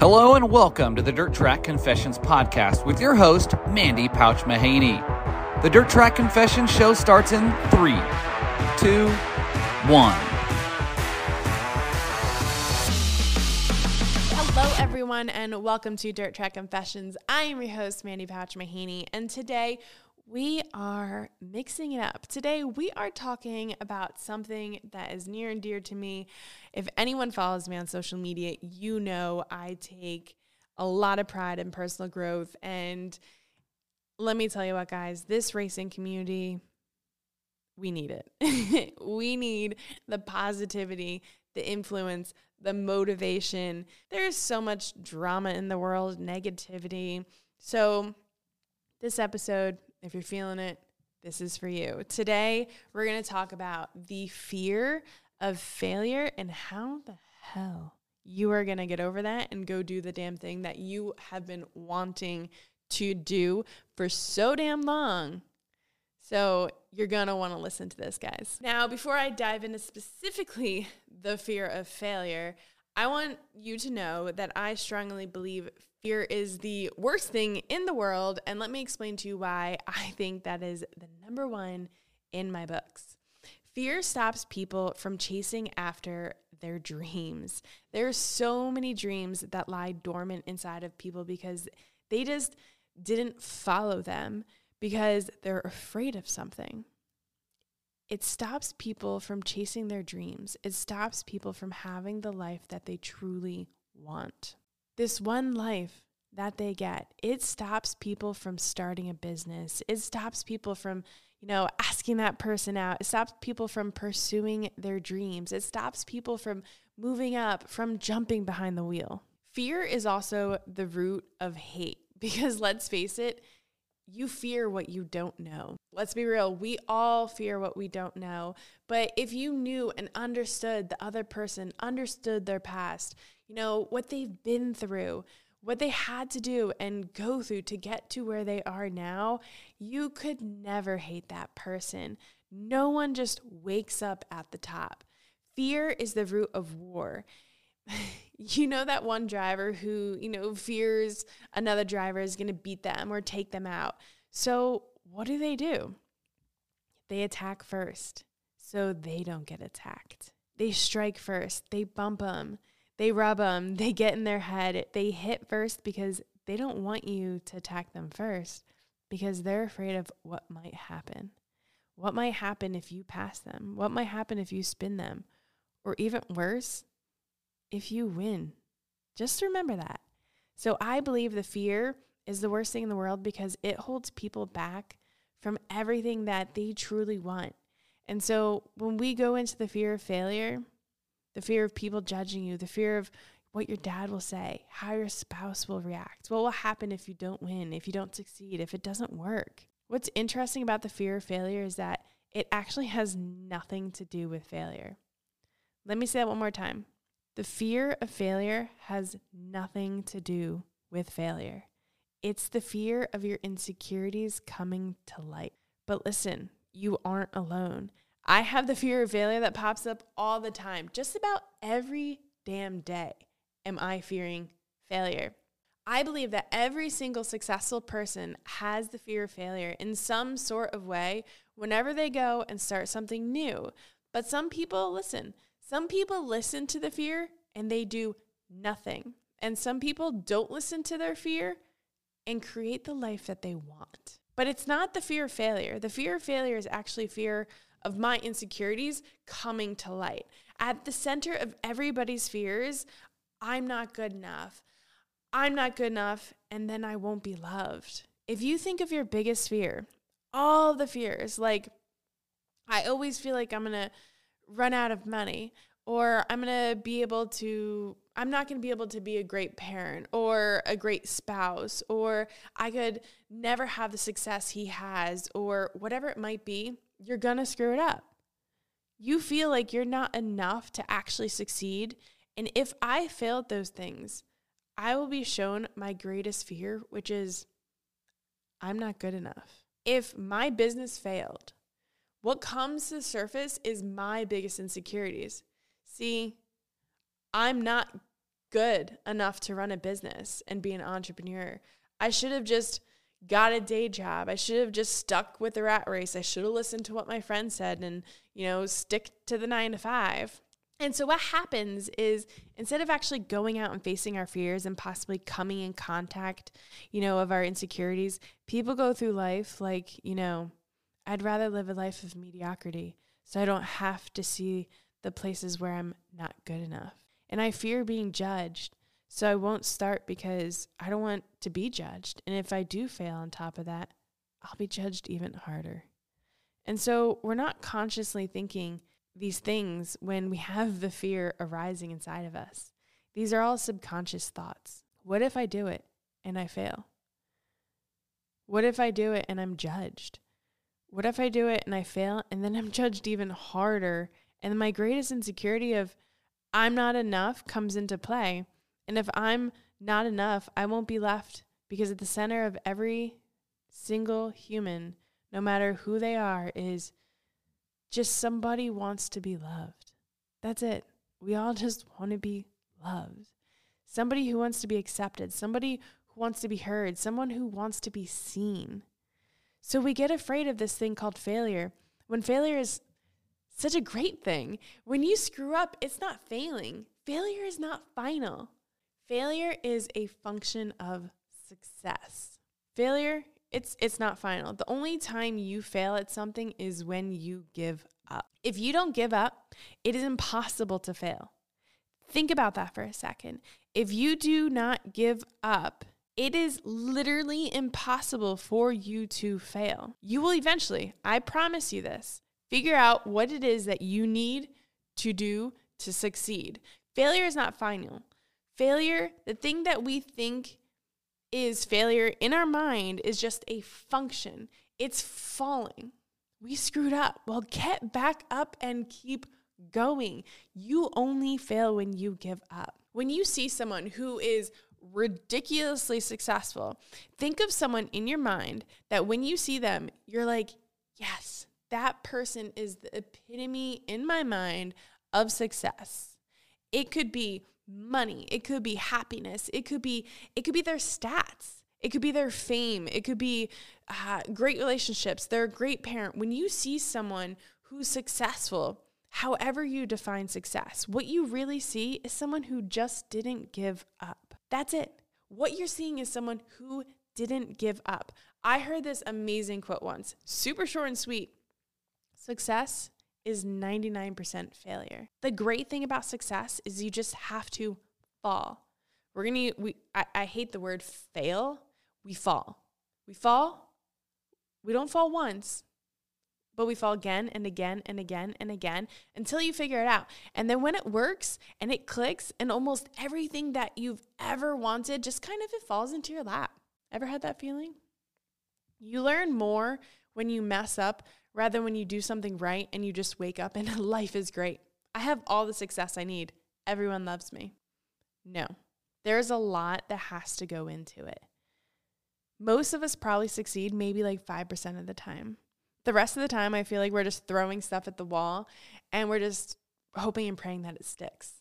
Hello and welcome to the Dirt Track Confessions podcast with your host, Mandee Pouch Mahaney. The Dirt Track Confessions show starts in three, two, one. Hello, everyone, and welcome to Dirt Track Confessions. I am your host, Mandee Pouch Mahaney, and today we are mixing it up. Today, we are talking about something that is near and dear to me. If anyone follows me on social media, you know I take a lot of pride in personal growth. And let me tell you what, guys, this racing community, we need it. we need the positivity, the influence, the motivation. There's so much drama in the world, negativity. So, this episode if you're feeling it, this is for you. Today, we're going to talk about the fear of failure and how the hell you are going to get over that and go do the damn thing that you have been wanting to do for so damn long. So, you're going to want to listen to this, guys. Now, before I dive into specifically the fear of failure, I want you to know that I strongly believe Fear is the worst thing in the world. And let me explain to you why I think that is the number one in my books. Fear stops people from chasing after their dreams. There are so many dreams that lie dormant inside of people because they just didn't follow them because they're afraid of something. It stops people from chasing their dreams. It stops people from having the life that they truly want this one life that they get, it stops people from starting a business. It stops people from, you know, asking that person out. It stops people from pursuing their dreams. It stops people from moving up, from jumping behind the wheel. Fear is also the root of hate because let's face it, you fear what you don't know. Let's be real, we all fear what we don't know. But if you knew and understood the other person, understood their past, you know, what they've been through, what they had to do and go through to get to where they are now, you could never hate that person. No one just wakes up at the top. Fear is the root of war. you know that one driver who, you know, fears another driver is going to beat them or take them out. So, what do they do? They attack first so they don't get attacked. They strike first, they bump them, they rub them, they get in their head, they hit first because they don't want you to attack them first because they're afraid of what might happen. What might happen if you pass them? What might happen if you spin them? Or even worse, if you win. Just remember that. So I believe the fear is the worst thing in the world because it holds people back from everything that they truly want. And so when we go into the fear of failure, the fear of people judging you, the fear of what your dad will say, how your spouse will react, what will happen if you don't win, if you don't succeed, if it doesn't work. What's interesting about the fear of failure is that it actually has nothing to do with failure. Let me say that one more time. The fear of failure has nothing to do with failure. It's the fear of your insecurities coming to light. But listen, you aren't alone. I have the fear of failure that pops up all the time. Just about every damn day am I fearing failure. I believe that every single successful person has the fear of failure in some sort of way whenever they go and start something new. But some people, listen, some people listen to the fear and they do nothing. And some people don't listen to their fear and create the life that they want. But it's not the fear of failure. The fear of failure is actually fear of my insecurities coming to light. At the center of everybody's fears, I'm not good enough. I'm not good enough, and then I won't be loved. If you think of your biggest fear, all the fears, like I always feel like I'm gonna run out of money, or I'm gonna be able to, I'm not going to be able to be a great parent or a great spouse, or I could never have the success he has, or whatever it might be, you're going to screw it up. You feel like you're not enough to actually succeed. And if I fail at those things, I will be shown my greatest fear, which is I'm not good enough. If my business failed, what comes to the surface is my biggest insecurities. See, I'm not good enough to run a business and be an entrepreneur. I should have just got a day job. I should have just stuck with the rat race. I should have listened to what my friend said and, you know, stick to the nine to five. And so, what happens is instead of actually going out and facing our fears and possibly coming in contact, you know, of our insecurities, people go through life like, you know, I'd rather live a life of mediocrity so I don't have to see the places where I'm not good enough. And I fear being judged. So I won't start because I don't want to be judged. And if I do fail on top of that, I'll be judged even harder. And so we're not consciously thinking these things when we have the fear arising inside of us. These are all subconscious thoughts. What if I do it and I fail? What if I do it and I'm judged? What if I do it and I fail and then I'm judged even harder? And my greatest insecurity of I'm not enough comes into play. And if I'm not enough, I won't be left because at the center of every single human, no matter who they are, is just somebody wants to be loved. That's it. We all just want to be loved. Somebody who wants to be accepted, somebody who wants to be heard, someone who wants to be seen. So we get afraid of this thing called failure when failure is such a great thing. When you screw up, it's not failing. Failure is not final. Failure is a function of success. Failure, it's it's not final. The only time you fail at something is when you give up. If you don't give up, it is impossible to fail. Think about that for a second. If you do not give up, it is literally impossible for you to fail. You will eventually, I promise you this, figure out what it is that you need to do to succeed. Failure is not final. Failure, the thing that we think is failure in our mind, is just a function. It's falling. We screwed up. Well, get back up and keep going. You only fail when you give up. When you see someone who is ridiculously successful, think of someone in your mind that when you see them, you're like, yes, that person is the epitome in my mind of success. It could be money, it could be happiness, it could be it could be their stats. It could be their fame. It could be uh, great relationships. They're a great parent. When you see someone who's successful, however you define success, what you really see is someone who just didn't give up. That's it. What you're seeing is someone who didn't give up. I heard this amazing quote once, super short and sweet. Success is 99% failure. The great thing about success is you just have to fall. We're gonna we I, I hate the word fail. We fall. We fall. We don't fall once, but we fall again and again and again and again until you figure it out. And then when it works and it clicks and almost everything that you've ever wanted just kind of it falls into your lap. Ever had that feeling? You learn more when you mess up rather than when you do something right and you just wake up and life is great. I have all the success I need. Everyone loves me. No, there's a lot that has to go into it. Most of us probably succeed maybe like 5% of the time. The rest of the time, I feel like we're just throwing stuff at the wall and we're just hoping and praying that it sticks.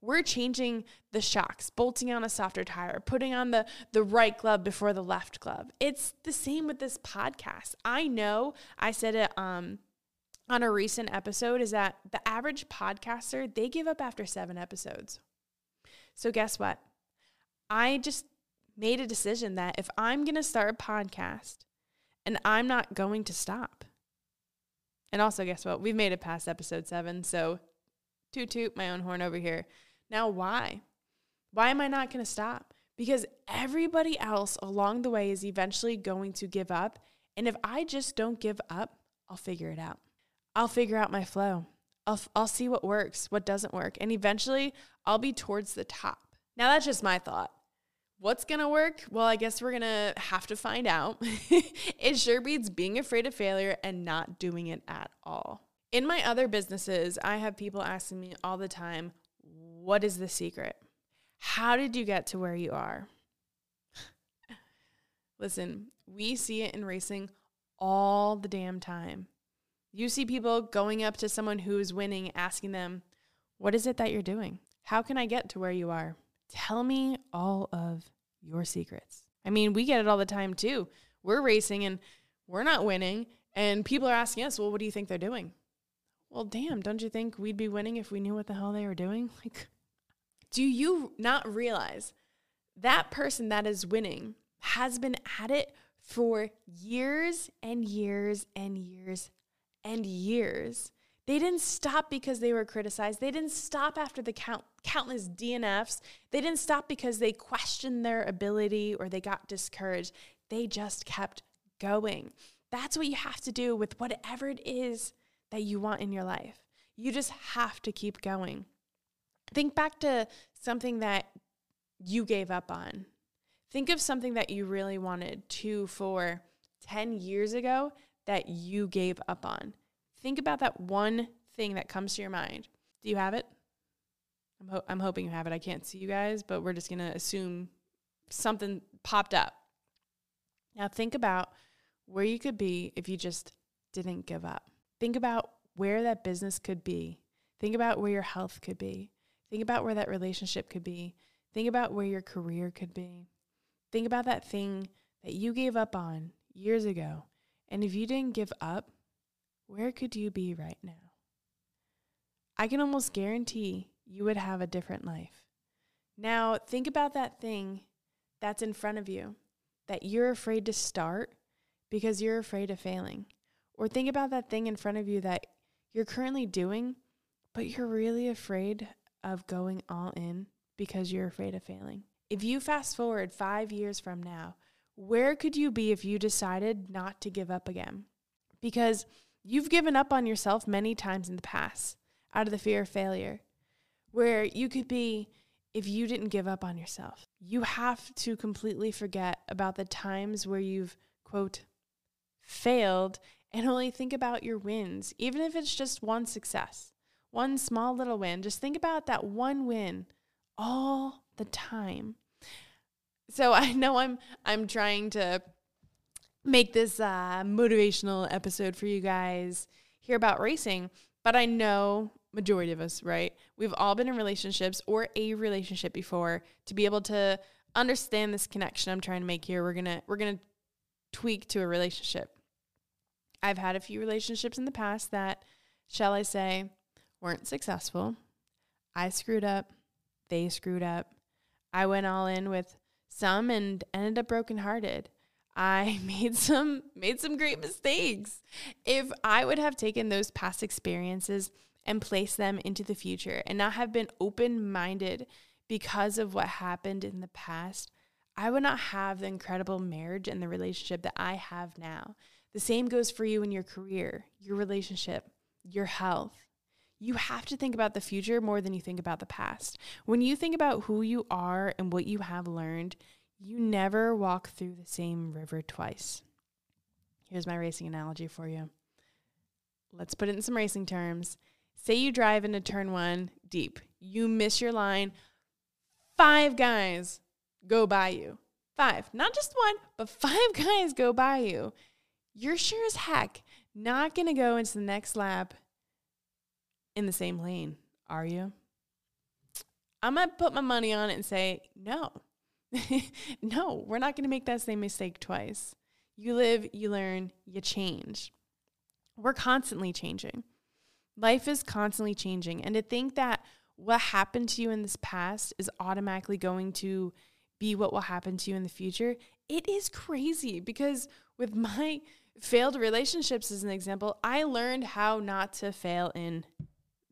We're changing the shocks, bolting on a softer tire, putting on the, the right glove before the left glove. It's the same with this podcast. I know I said it um, on a recent episode is that the average podcaster, they give up after seven episodes. So guess what? I just made a decision that if I'm going to start a podcast and I'm not going to stop. And also, guess what? We've made it past episode seven. So toot toot my own horn over here. Now, why? Why am I not going to stop? Because everybody else along the way is eventually going to give up. And if I just don't give up, I'll figure it out. I'll figure out my flow. I'll, I'll see what works, what doesn't work. And eventually, I'll be towards the top. Now, that's just my thought. What's gonna work? Well, I guess we're gonna have to find out. it sure beats being afraid of failure and not doing it at all. In my other businesses, I have people asking me all the time, What is the secret? How did you get to where you are? Listen, we see it in racing all the damn time. You see people going up to someone who is winning, asking them, What is it that you're doing? How can I get to where you are? Tell me all of your secrets. I mean, we get it all the time too. We're racing and we're not winning, and people are asking us, Well, what do you think they're doing? Well, damn, don't you think we'd be winning if we knew what the hell they were doing? Like, do you not realize that person that is winning has been at it for years and years and years and years? They didn't stop because they were criticized. They didn't stop after the count, countless DNFs. They didn't stop because they questioned their ability or they got discouraged. They just kept going. That's what you have to do with whatever it is that you want in your life. You just have to keep going. Think back to something that you gave up on. Think of something that you really wanted to for 10 years ago that you gave up on. Think about that one thing that comes to your mind. Do you have it? I'm, ho- I'm hoping you have it. I can't see you guys, but we're just going to assume something popped up. Now, think about where you could be if you just didn't give up. Think about where that business could be. Think about where your health could be. Think about where that relationship could be. Think about where your career could be. Think about that thing that you gave up on years ago. And if you didn't give up, where could you be right now? I can almost guarantee you would have a different life. Now, think about that thing that's in front of you that you're afraid to start because you're afraid of failing. Or think about that thing in front of you that you're currently doing, but you're really afraid of going all in because you're afraid of failing. If you fast forward five years from now, where could you be if you decided not to give up again? Because you've given up on yourself many times in the past out of the fear of failure. Where you could be if you didn't give up on yourself. You have to completely forget about the times where you've, quote, failed and only think about your wins, even if it's just one success one small little win. Just think about that one win all the time. So I know I'm I'm trying to make this uh, motivational episode for you guys hear about racing, but I know majority of us, right? We've all been in relationships or a relationship before to be able to understand this connection I'm trying to make here. We're gonna we're gonna tweak to a relationship. I've had a few relationships in the past that, shall I say, weren't successful. I screwed up. They screwed up. I went all in with some and ended up brokenhearted. I made some made some great mistakes. If I would have taken those past experiences and placed them into the future and not have been open-minded because of what happened in the past, I would not have the incredible marriage and the relationship that I have now. The same goes for you in your career, your relationship, your health you have to think about the future more than you think about the past. When you think about who you are and what you have learned, you never walk through the same river twice. Here's my racing analogy for you. Let's put it in some racing terms. Say you drive into turn one deep, you miss your line, five guys go by you. Five, not just one, but five guys go by you. You're sure as heck not going to go into the next lap in the same lane, are you? I'm going to put my money on it and say, no. no, we're not going to make that same mistake twice. You live, you learn, you change. We're constantly changing. Life is constantly changing. And to think that what happened to you in this past is automatically going to be what will happen to you in the future, it is crazy because with my failed relationships, as an example, I learned how not to fail in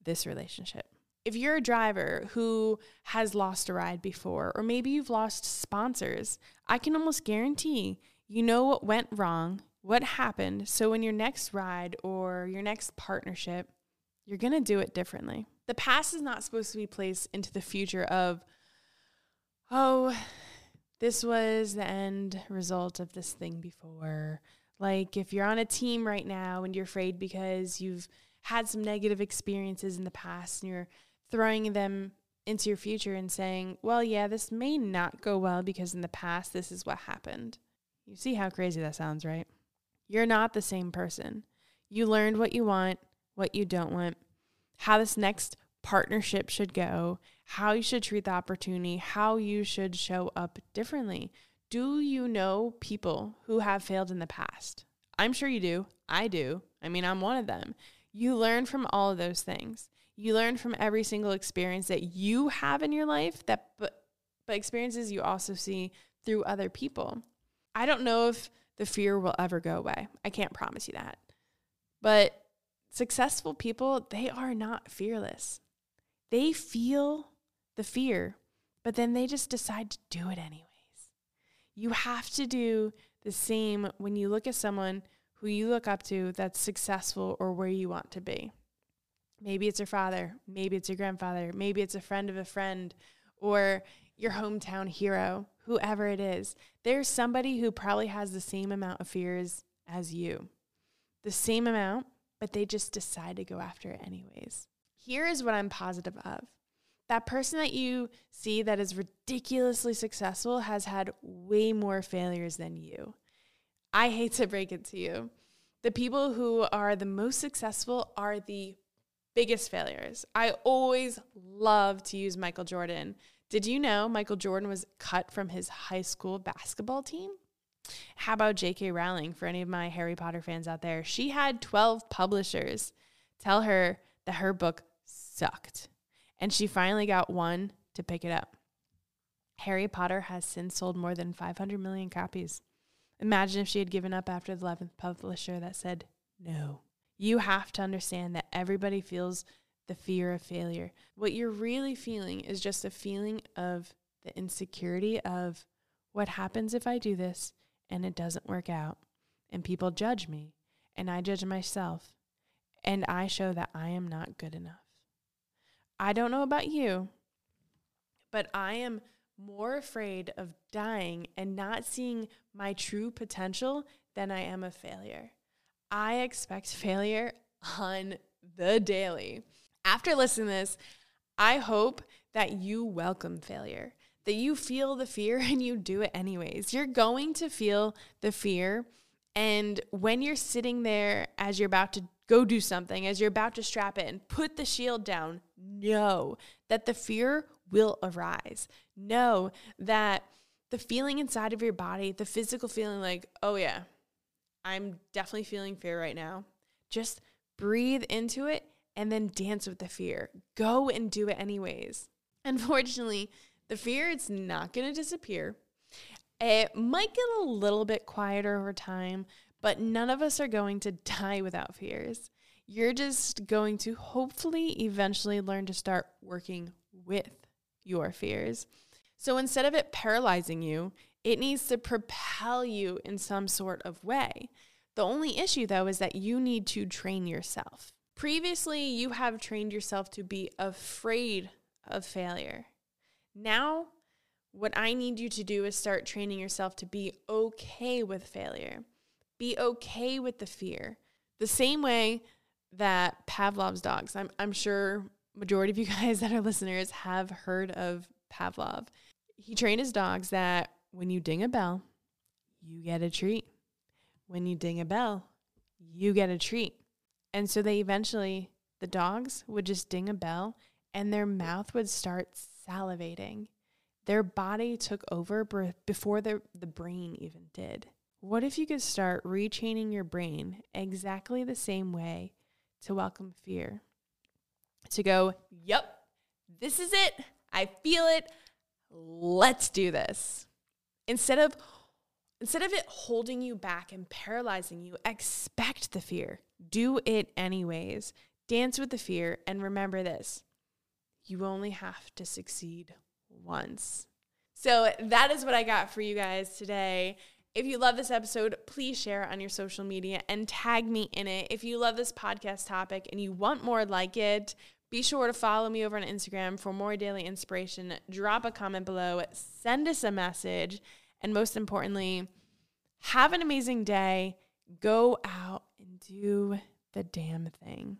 this relationship. If you're a driver who has lost a ride before, or maybe you've lost sponsors, I can almost guarantee you know what went wrong, what happened. So, in your next ride or your next partnership, you're going to do it differently. The past is not supposed to be placed into the future of, oh, this was the end result of this thing before. Like if you're on a team right now and you're afraid because you've had some negative experiences in the past and you're throwing them into your future and saying, well, yeah, this may not go well because in the past this is what happened. You see how crazy that sounds, right? You're not the same person. You learned what you want, what you don't want, how this next partnership should go, how you should treat the opportunity, how you should show up differently. Do you know people who have failed in the past? I'm sure you do. I do. I mean, I'm one of them. You learn from all of those things. You learn from every single experience that you have in your life that but but experiences you also see through other people. I don't know if the fear will ever go away. I can't promise you that. But successful people, they are not fearless. They feel the fear, but then they just decide to do it anyways. You have to do the same when you look at someone who you look up to that's successful or where you want to be. Maybe it's your father, maybe it's your grandfather, maybe it's a friend of a friend or your hometown hero, whoever it is. There's somebody who probably has the same amount of fears as you, the same amount, but they just decide to go after it anyways. Here is what I'm positive of that person that you see that is ridiculously successful has had way more failures than you. I hate to break it to you. The people who are the most successful are the biggest failures. I always love to use Michael Jordan. Did you know Michael Jordan was cut from his high school basketball team? How about J.K. Rowling for any of my Harry Potter fans out there? She had 12 publishers tell her that her book sucked. And she finally got one to pick it up. Harry Potter has since sold more than 500 million copies. Imagine if she had given up after the 11th publisher that said no. You have to understand that everybody feels the fear of failure. What you're really feeling is just a feeling of the insecurity of what happens if I do this and it doesn't work out and people judge me and I judge myself and I show that I am not good enough. I don't know about you, but I am more afraid of dying and not seeing my true potential than I am of failure. I expect failure on the daily. After listening to this, I hope that you welcome failure, that you feel the fear and you do it anyways. You're going to feel the fear. And when you're sitting there as you're about to go do something, as you're about to strap it and put the shield down, know that the fear will arise. Know that the feeling inside of your body, the physical feeling like, oh yeah, I'm definitely feeling fear right now. Just breathe into it and then dance with the fear. Go and do it anyways. Unfortunately, the fear it's not going to disappear. It might get a little bit quieter over time, but none of us are going to die without fears. You're just going to hopefully eventually learn to start working with your fears. So instead of it paralyzing you, it needs to propel you in some sort of way. The only issue, though, is that you need to train yourself. Previously, you have trained yourself to be afraid of failure. Now, what I need you to do is start training yourself to be okay with failure. Be okay with the fear. The same way that Pavlov's dogs, I'm, I'm sure majority of you guys that are listeners have heard of Pavlov. He trained his dogs that when you ding a bell, you get a treat. When you ding a bell, you get a treat. And so they eventually, the dogs would just ding a bell and their mouth would start salivating. Their body took over before the, the brain even did. What if you could start retraining your brain exactly the same way to welcome fear? To go, yep, this is it. I feel it. Let's do this. Instead of instead of it holding you back and paralyzing you, expect the fear. Do it anyways. Dance with the fear and remember this. You only have to succeed once. So that is what I got for you guys today. If you love this episode, please share on your social media and tag me in it. If you love this podcast topic and you want more like it, Be sure to follow me over on Instagram for more daily inspiration. Drop a comment below, send us a message, and most importantly, have an amazing day. Go out and do the damn thing.